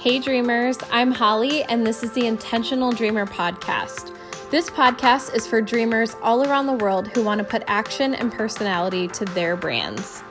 Hey, dreamers, I'm Holly, and this is the Intentional Dreamer Podcast. This podcast is for dreamers all around the world who want to put action and personality to their brands.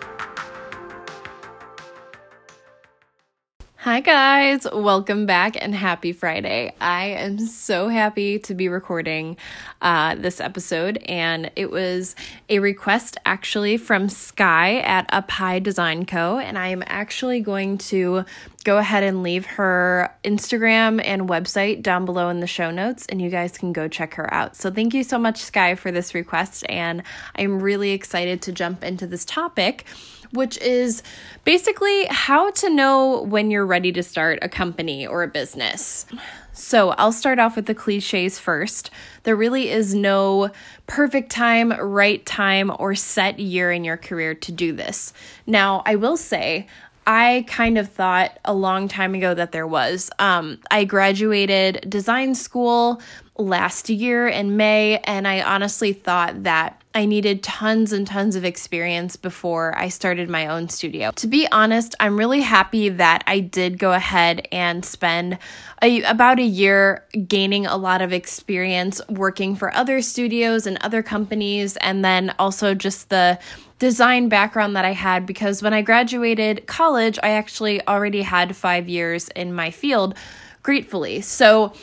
Hi, guys. Welcome back and happy Friday. I am so happy to be recording uh, this episode, and it was a request actually from Sky at Up High Design Co. And I am actually going to go ahead and leave her Instagram and website down below in the show notes, and you guys can go check her out. So, thank you so much, Sky, for this request, and I'm really excited to jump into this topic which is basically how to know when you're ready to start a company or a business. So, I'll start off with the cliches first. There really is no perfect time, right time, or set year in your career to do this. Now, I will say, I kind of thought a long time ago that there was. Um, I graduated design school last year in May, and I honestly thought that I needed tons and tons of experience before I started my own studio. To be honest, I'm really happy that I did go ahead and spend a, about a year gaining a lot of experience working for other studios and other companies, and then also just the design background that I had because when I graduated college, I actually already had five years in my field, gratefully. So,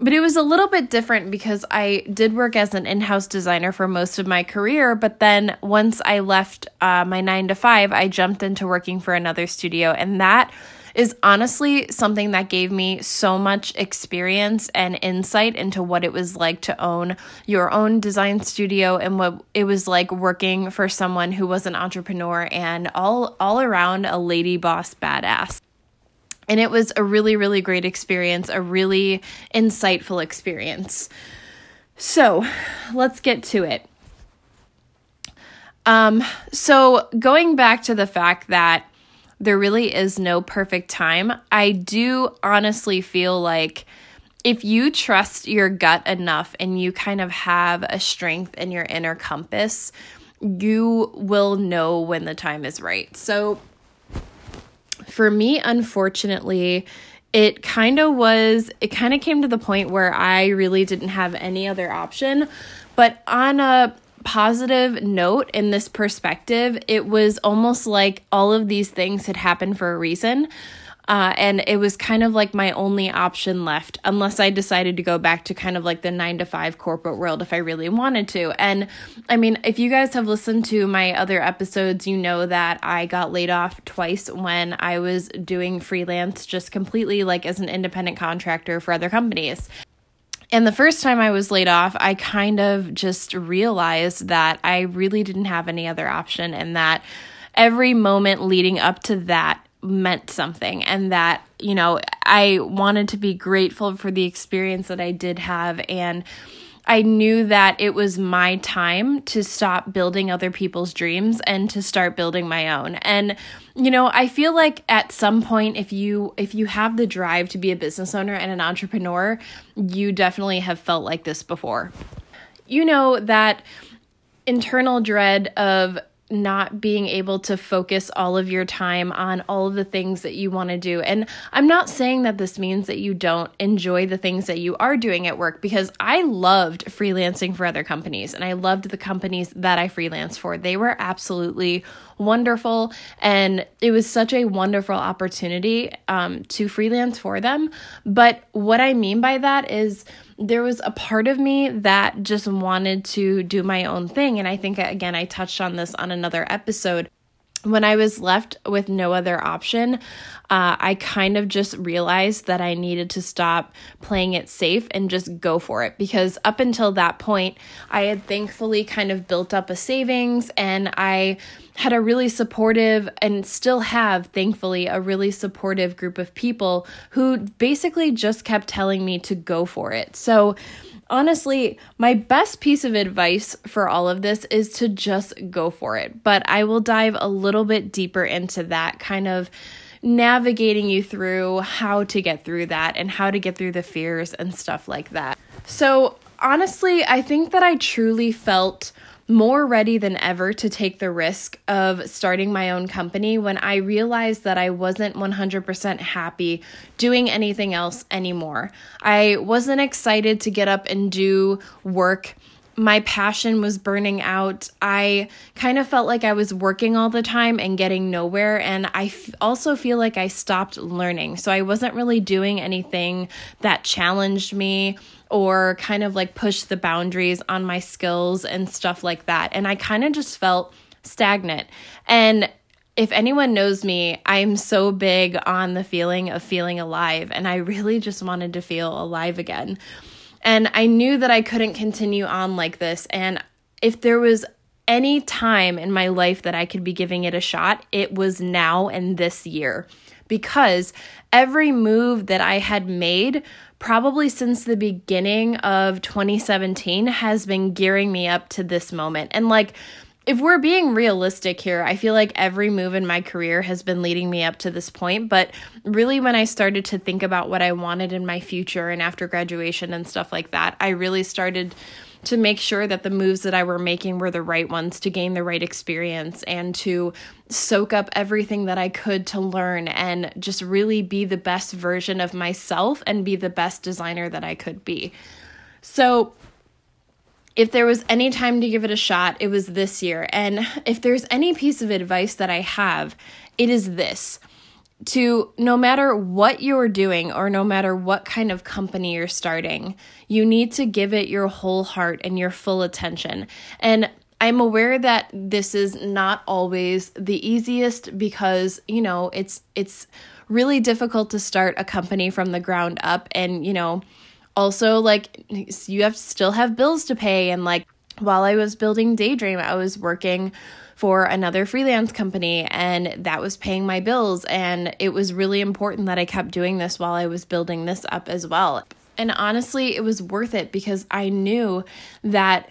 but it was a little bit different because I did work as an in house designer for most of my career. But then once I left uh, my nine to five, I jumped into working for another studio. And that is honestly something that gave me so much experience and insight into what it was like to own your own design studio and what it was like working for someone who was an entrepreneur and all all around a lady boss badass. And it was a really, really great experience, a really insightful experience. So let's get to it. Um, so going back to the fact that there really is no perfect time, I do honestly feel like if you trust your gut enough and you kind of have a strength in your inner compass, you will know when the time is right. So for me, unfortunately, it kind of was, it kind of came to the point where I really didn't have any other option. But on a positive note in this perspective, it was almost like all of these things had happened for a reason. Uh, and it was kind of like my only option left, unless I decided to go back to kind of like the nine to five corporate world if I really wanted to. And I mean, if you guys have listened to my other episodes, you know that I got laid off twice when I was doing freelance, just completely like as an independent contractor for other companies. And the first time I was laid off, I kind of just realized that I really didn't have any other option and that every moment leading up to that meant something and that you know I wanted to be grateful for the experience that I did have and I knew that it was my time to stop building other people's dreams and to start building my own. And you know, I feel like at some point if you if you have the drive to be a business owner and an entrepreneur, you definitely have felt like this before. You know that internal dread of not being able to focus all of your time on all of the things that you want to do. And I'm not saying that this means that you don't enjoy the things that you are doing at work because I loved freelancing for other companies and I loved the companies that I freelance for. They were absolutely wonderful and it was such a wonderful opportunity um, to freelance for them. But what I mean by that is, there was a part of me that just wanted to do my own thing. And I think, again, I touched on this on another episode. When I was left with no other option, uh, I kind of just realized that I needed to stop playing it safe and just go for it. Because up until that point, I had thankfully kind of built up a savings and I had a really supportive and still have, thankfully, a really supportive group of people who basically just kept telling me to go for it. So, honestly, my best piece of advice for all of this is to just go for it. But I will dive a little bit deeper into that kind of navigating you through how to get through that and how to get through the fears and stuff like that. So, honestly, I think that I truly felt more ready than ever to take the risk of starting my own company when I realized that I wasn't 100% happy doing anything else anymore. I wasn't excited to get up and do work my passion was burning out. I kind of felt like I was working all the time and getting nowhere. And I f- also feel like I stopped learning. So I wasn't really doing anything that challenged me or kind of like pushed the boundaries on my skills and stuff like that. And I kind of just felt stagnant. And if anyone knows me, I'm so big on the feeling of feeling alive. And I really just wanted to feel alive again. And I knew that I couldn't continue on like this. And if there was any time in my life that I could be giving it a shot, it was now and this year. Because every move that I had made, probably since the beginning of 2017, has been gearing me up to this moment. And like, if we're being realistic here, I feel like every move in my career has been leading me up to this point. But really, when I started to think about what I wanted in my future and after graduation and stuff like that, I really started to make sure that the moves that I were making were the right ones to gain the right experience and to soak up everything that I could to learn and just really be the best version of myself and be the best designer that I could be. So, if there was any time to give it a shot, it was this year. And if there's any piece of advice that I have, it is this to no matter what you're doing or no matter what kind of company you're starting, you need to give it your whole heart and your full attention. And I'm aware that this is not always the easiest because, you know, it's it's really difficult to start a company from the ground up and, you know, also like you have still have bills to pay and like while I was building Daydream, I was working for another freelance company and that was paying my bills and it was really important that I kept doing this while I was building this up as well. And honestly, it was worth it because I knew that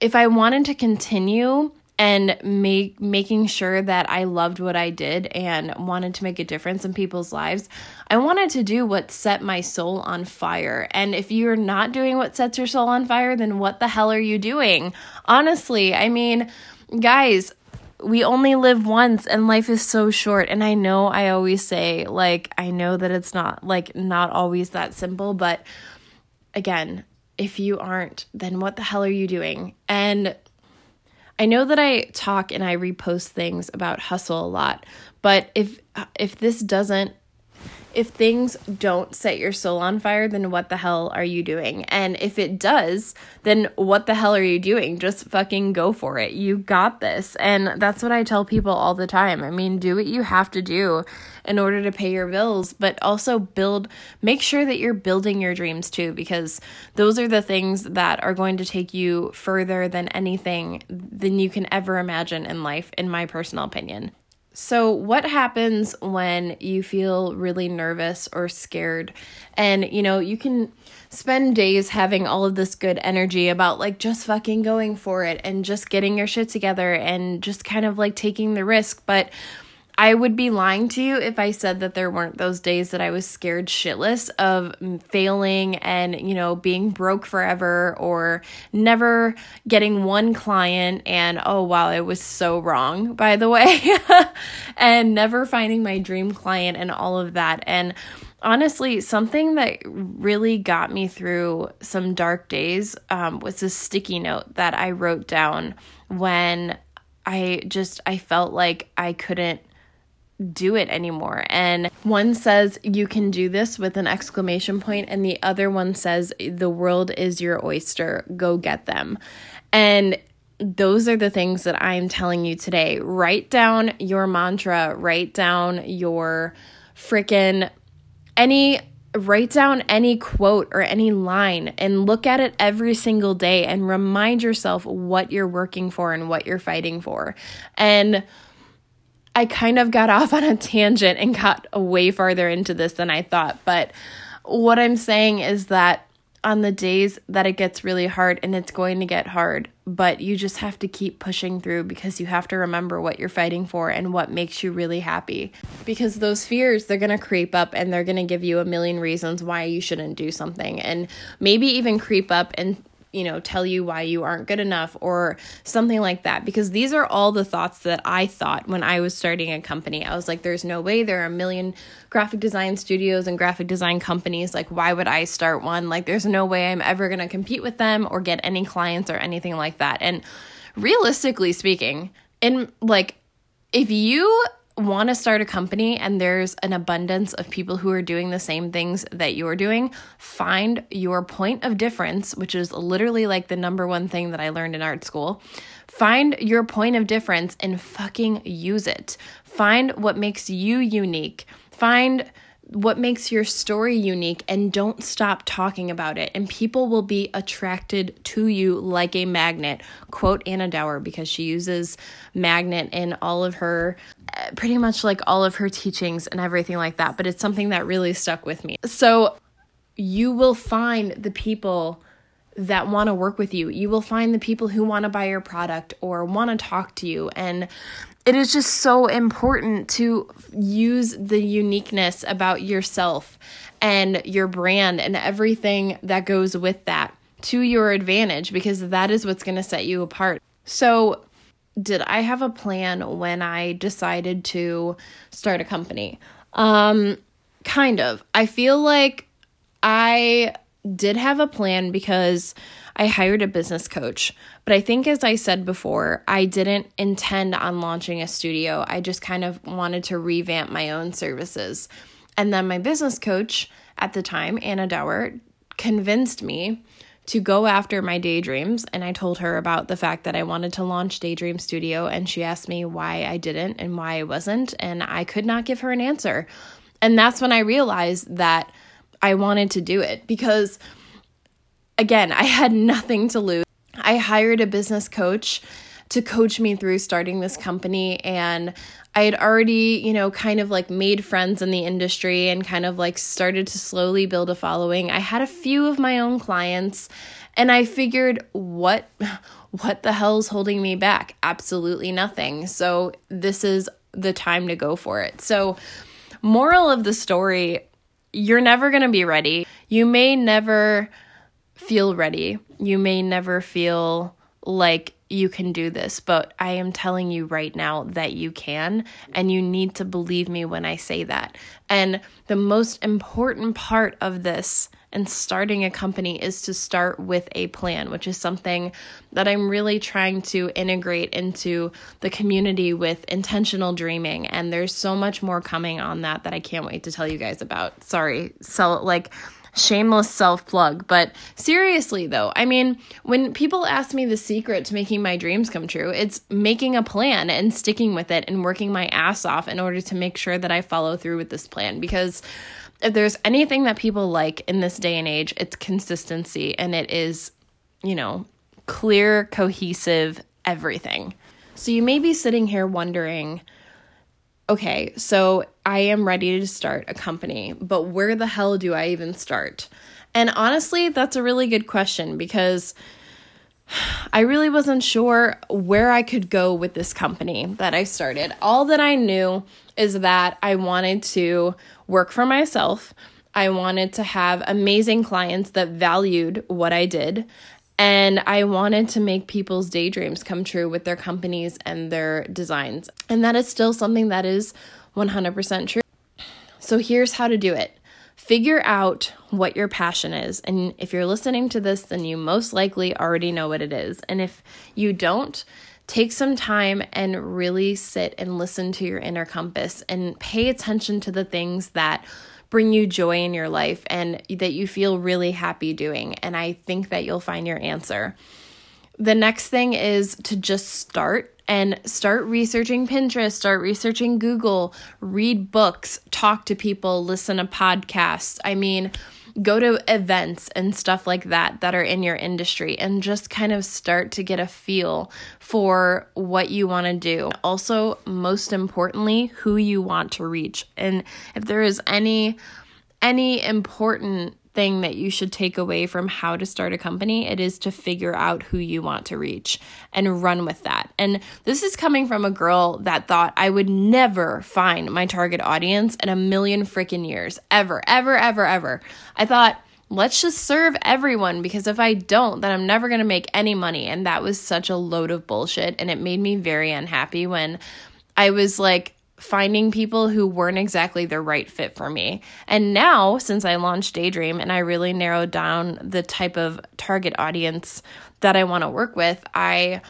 if I wanted to continue and make making sure that I loved what I did and wanted to make a difference in people's lives. I wanted to do what set my soul on fire. And if you're not doing what sets your soul on fire, then what the hell are you doing? Honestly, I mean, guys, we only live once and life is so short and i know i always say like i know that it's not like not always that simple but again if you aren't then what the hell are you doing and I know that I talk and I repost things about hustle a lot, but if if this doesn't if things don't set your soul on fire, then what the hell are you doing? And if it does, then what the hell are you doing? Just fucking go for it. You got this. And that's what I tell people all the time. I mean, do what you have to do in order to pay your bills, but also build, make sure that you're building your dreams too, because those are the things that are going to take you further than anything than you can ever imagine in life, in my personal opinion. So, what happens when you feel really nervous or scared? And, you know, you can spend days having all of this good energy about like just fucking going for it and just getting your shit together and just kind of like taking the risk. But I would be lying to you if I said that there weren't those days that I was scared shitless of failing and, you know, being broke forever or never getting one client and, oh, wow, it was so wrong, by the way, and never finding my dream client and all of that. And honestly, something that really got me through some dark days um, was a sticky note that I wrote down when I just I felt like I couldn't do it anymore. And one says, You can do this with an exclamation point, and the other one says, The world is your oyster. Go get them. And those are the things that I'm telling you today. Write down your mantra, write down your freaking any write down any quote or any line and look at it every single day and remind yourself what you're working for and what you're fighting for. And I kind of got off on a tangent and got way farther into this than I thought. But what I'm saying is that on the days that it gets really hard, and it's going to get hard, but you just have to keep pushing through because you have to remember what you're fighting for and what makes you really happy. Because those fears, they're going to creep up and they're going to give you a million reasons why you shouldn't do something, and maybe even creep up and you know, tell you why you aren't good enough or something like that. Because these are all the thoughts that I thought when I was starting a company. I was like, there's no way there are a million graphic design studios and graphic design companies. Like, why would I start one? Like, there's no way I'm ever going to compete with them or get any clients or anything like that. And realistically speaking, in like, if you want to start a company and there's an abundance of people who are doing the same things that you're doing, find your point of difference, which is literally like the number one thing that I learned in art school. Find your point of difference and fucking use it. Find what makes you unique. Find what makes your story unique and don't stop talking about it and people will be attracted to you like a magnet quote anna dower because she uses magnet in all of her uh, pretty much like all of her teachings and everything like that but it's something that really stuck with me so you will find the people that want to work with you. You will find the people who want to buy your product or want to talk to you. And it is just so important to use the uniqueness about yourself and your brand and everything that goes with that to your advantage because that is what's going to set you apart. So, did I have a plan when I decided to start a company? Um kind of. I feel like I did have a plan because I hired a business coach. But I think, as I said before, I didn't intend on launching a studio. I just kind of wanted to revamp my own services. And then my business coach at the time, Anna Dower, convinced me to go after my daydreams. And I told her about the fact that I wanted to launch Daydream Studio. And she asked me why I didn't and why I wasn't. And I could not give her an answer. And that's when I realized that I wanted to do it because again, I had nothing to lose. I hired a business coach to coach me through starting this company and I had already, you know, kind of like made friends in the industry and kind of like started to slowly build a following. I had a few of my own clients and I figured what what the hell's holding me back? Absolutely nothing. So this is the time to go for it. So moral of the story, you're never going to be ready. You may never feel ready. You may never feel like you can do this, but I am telling you right now that you can, and you need to believe me when I say that. And the most important part of this and starting a company is to start with a plan, which is something that I'm really trying to integrate into the community with intentional dreaming. And there's so much more coming on that that I can't wait to tell you guys about. Sorry, so like shameless self plug. But seriously, though, I mean, when people ask me the secret to making my dreams come true, it's making a plan and sticking with it and working my ass off in order to make sure that I follow through with this plan. Because if there's anything that people like in this day and age, it's consistency and it is, you know, clear, cohesive everything. So you may be sitting here wondering, okay, so I am ready to start a company, but where the hell do I even start? And honestly, that's a really good question because I really wasn't sure where I could go with this company that I started. All that I knew is that I wanted to work for myself. I wanted to have amazing clients that valued what I did. And I wanted to make people's daydreams come true with their companies and their designs. And that is still something that is 100% true. So here's how to do it figure out what your passion is. And if you're listening to this, then you most likely already know what it is. And if you don't, take some time and really sit and listen to your inner compass and pay attention to the things that bring you joy in your life and that you feel really happy doing. And I think that you'll find your answer. The next thing is to just start and start researching Pinterest, start researching Google, read books, talk to people, listen to podcasts. I mean, go to events and stuff like that that are in your industry and just kind of start to get a feel for what you want to do. Also, most importantly, who you want to reach. And if there is any any important thing that you should take away from how to start a company, it is to figure out who you want to reach and run with that. And this is coming from a girl that thought I would never find my target audience in a million freaking years. Ever, ever, ever, ever. I thought, let's just serve everyone because if I don't, then I'm never going to make any money. And that was such a load of bullshit. And it made me very unhappy when I was like, finding people who weren't exactly the right fit for me. And now, since I launched Daydream and I really narrowed down the type of target audience that I want to work with, I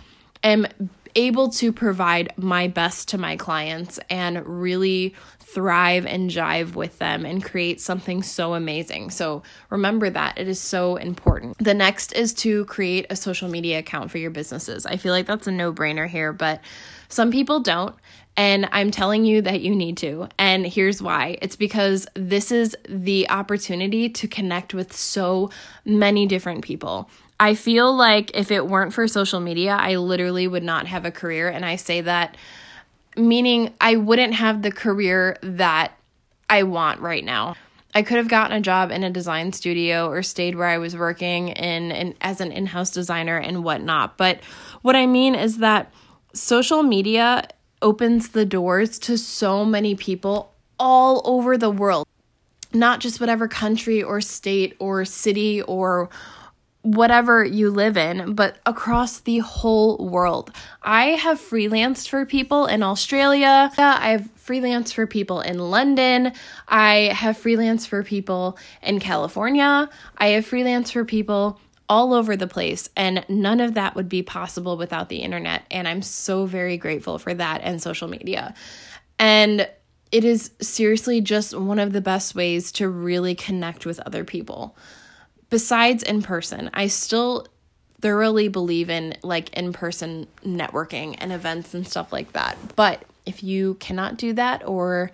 am able to provide my best to my clients and really thrive and jive with them and create something so amazing. So remember that it is so important. The next is to create a social media account for your businesses. I feel like that's a no brainer here, but some people don't. And I'm telling you that you need to. And here's why it's because this is the opportunity to connect with so many different people. I feel like if it weren't for social media, I literally would not have a career. And I say that meaning I wouldn't have the career that I want right now. I could have gotten a job in a design studio or stayed where I was working in, in as an in-house designer and whatnot. But what I mean is that social media opens the doors to so many people all over the world, not just whatever country or state or city or whatever you live in, but across the whole world. I have freelanced for people in Australia. I've freelanced for people in London. I have freelanced for people in California. I have freelanced for people all over the place. And none of that would be possible without the internet. And I'm so very grateful for that and social media. And it is seriously just one of the best ways to really connect with other people. Besides in person, I still thoroughly believe in like in person networking and events and stuff like that. But if you cannot do that or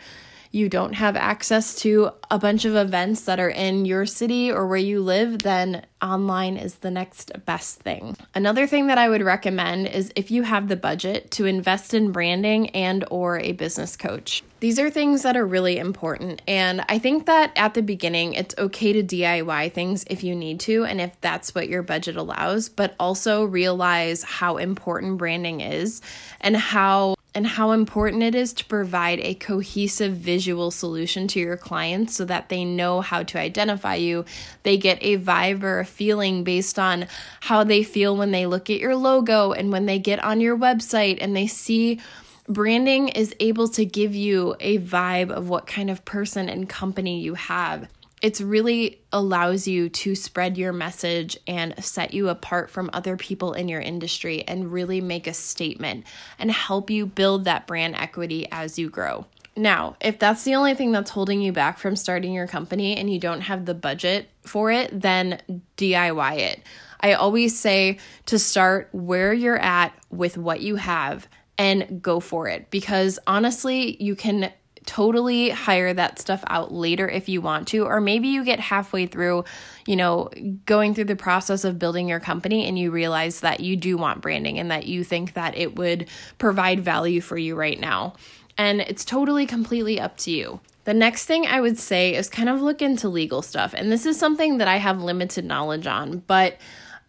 you don't have access to a bunch of events that are in your city or where you live, then online is the next best thing. Another thing that I would recommend is if you have the budget to invest in branding and or a business coach. These are things that are really important and I think that at the beginning it's okay to DIY things if you need to and if that's what your budget allows, but also realize how important branding is and how and how important it is to provide a cohesive visual solution to your clients so that they know how to identify you. They get a vibe or a feeling based on how they feel when they look at your logo and when they get on your website and they see branding is able to give you a vibe of what kind of person and company you have it's really allows you to spread your message and set you apart from other people in your industry and really make a statement and help you build that brand equity as you grow. Now, if that's the only thing that's holding you back from starting your company and you don't have the budget for it, then DIY it. I always say to start where you're at with what you have and go for it because honestly, you can totally hire that stuff out later if you want to or maybe you get halfway through you know going through the process of building your company and you realize that you do want branding and that you think that it would provide value for you right now and it's totally completely up to you the next thing I would say is kind of look into legal stuff. And this is something that I have limited knowledge on. But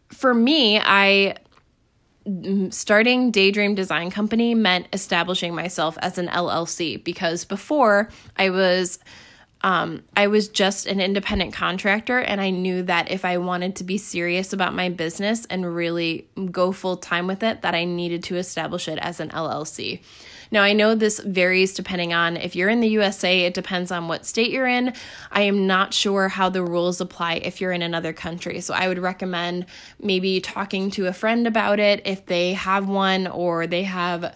for me, I starting Daydream Design Company meant establishing myself as an LLC because before I was um, I was just an independent contractor, and I knew that if I wanted to be serious about my business and really go full time with it, that I needed to establish it as an LLC. Now, I know this varies depending on if you're in the USA, it depends on what state you're in. I am not sure how the rules apply if you're in another country. So I would recommend maybe talking to a friend about it if they have one or they have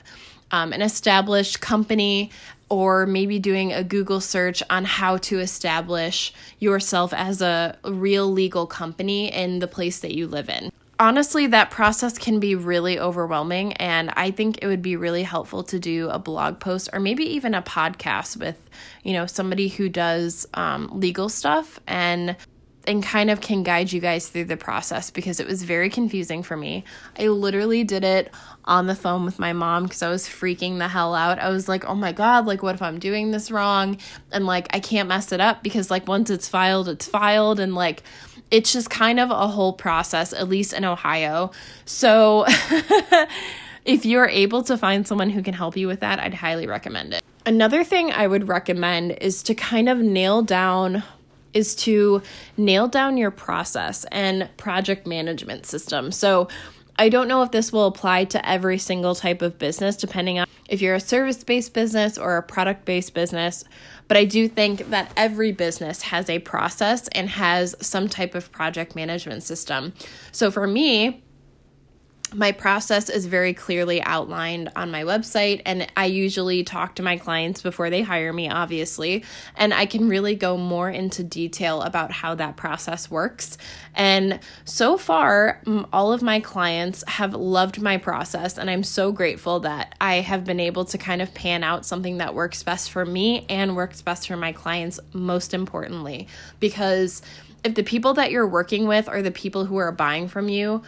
um, an established company or maybe doing a Google search on how to establish yourself as a real legal company in the place that you live in honestly, that process can be really overwhelming. And I think it would be really helpful to do a blog post or maybe even a podcast with, you know, somebody who does um, legal stuff and and kind of can guide you guys through the process because it was very confusing for me. I literally did it on the phone with my mom because I was freaking the hell out. I was like, oh my God, like, what if I'm doing this wrong? And like, I can't mess it up because, like, once it's filed, it's filed. And like, it's just kind of a whole process, at least in Ohio. So if you're able to find someone who can help you with that, I'd highly recommend it. Another thing I would recommend is to kind of nail down is to nail down your process and project management system. So, I don't know if this will apply to every single type of business, depending on if you're a service based business or a product based business. But I do think that every business has a process and has some type of project management system. So for me, my process is very clearly outlined on my website and i usually talk to my clients before they hire me obviously and i can really go more into detail about how that process works. And so far all of my clients have loved my process and i'm so grateful that i have been able to kind of pan out something that works best for me and works best for my clients most importantly. Because if the people that you're working with or the people who are buying from you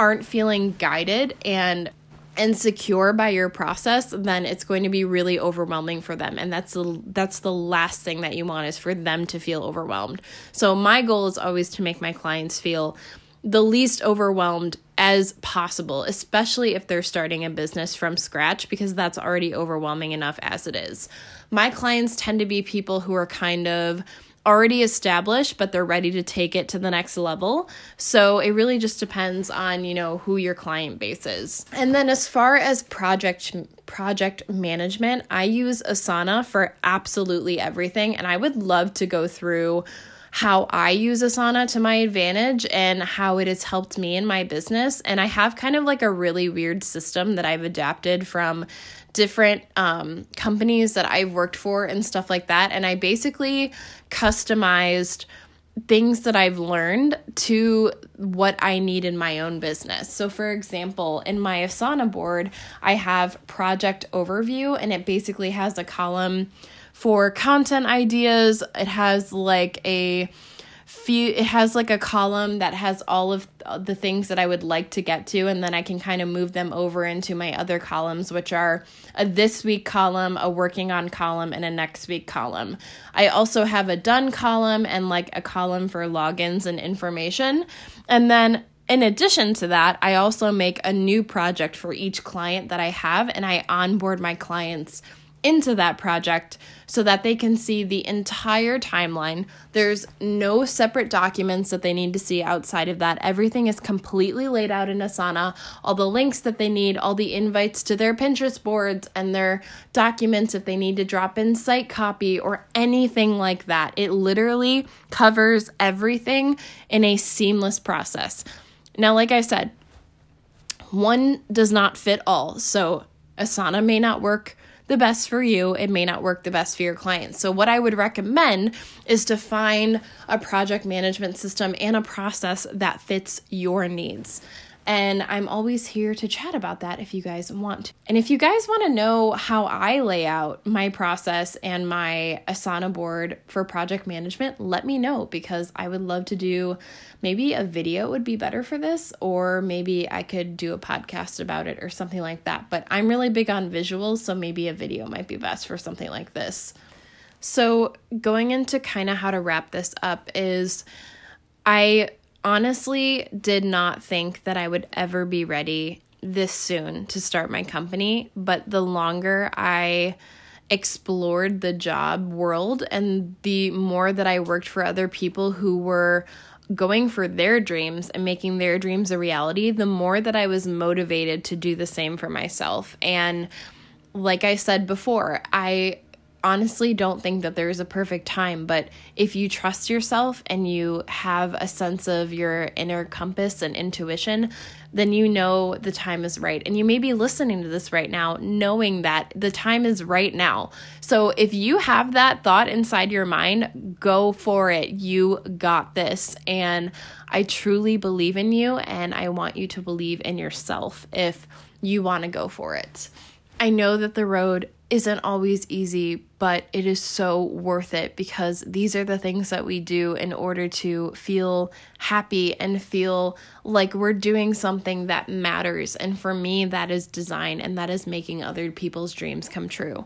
aren't feeling guided and insecure by your process, then it's going to be really overwhelming for them. And that's the that's the last thing that you want is for them to feel overwhelmed. So my goal is always to make my clients feel the least overwhelmed as possible, especially if they're starting a business from scratch, because that's already overwhelming enough as it is. My clients tend to be people who are kind of already established but they're ready to take it to the next level. So it really just depends on you know who your client base is. And then as far as project project management i use asana for absolutely everything. And i would love to go through how I use Asana to my advantage and how it has helped me in my business. And I have kind of like a really weird system that I've adapted from different um, companies that I've worked for and stuff like that. And I basically customized things that I've learned to what I need in my own business. So, for example, in my Asana board, I have project overview, and it basically has a column for content ideas. It has like a few it has like a column that has all of the things that I would like to get to and then I can kind of move them over into my other columns which are a this week column, a working on column and a next week column. I also have a done column and like a column for logins and information. And then in addition to that, I also make a new project for each client that I have and I onboard my clients into that project so that they can see the entire timeline. There's no separate documents that they need to see outside of that. Everything is completely laid out in Asana. All the links that they need, all the invites to their Pinterest boards and their documents if they need to drop in site copy or anything like that. It literally covers everything in a seamless process. Now, like I said, one does not fit all. So, Asana may not work the best for you, it may not work the best for your clients. So, what I would recommend is to find a project management system and a process that fits your needs. And I'm always here to chat about that if you guys want. To. And if you guys want to know how I lay out my process and my Asana board for project management, let me know because I would love to do maybe a video would be better for this, or maybe I could do a podcast about it or something like that. But I'm really big on visuals, so maybe a video might be best for something like this. So, going into kind of how to wrap this up is I honestly did not think that I would ever be ready this soon to start my company, but the longer I explored the job world and the more that I worked for other people who were going for their dreams and making their dreams a reality, the more that I was motivated to do the same for myself. And like I said before, I honestly don't think that there's a perfect time, but if you trust yourself and you have a sense of your inner compass and intuition, then you know the time is right. And you may be listening to this right now, knowing that the time is right now. So if you have that thought inside your mind, go for it. You got this. And I truly believe in you, and I want you to believe in yourself if you want to go for it. I know that the road isn't always easy, but it is so worth it because these are the things that we do in order to feel happy and feel like we're doing something that matters. And for me, that is design and that is making other people's dreams come true.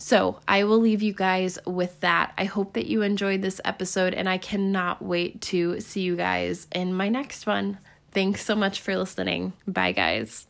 So, I will leave you guys with that. I hope that you enjoyed this episode, and I cannot wait to see you guys in my next one. Thanks so much for listening. Bye, guys.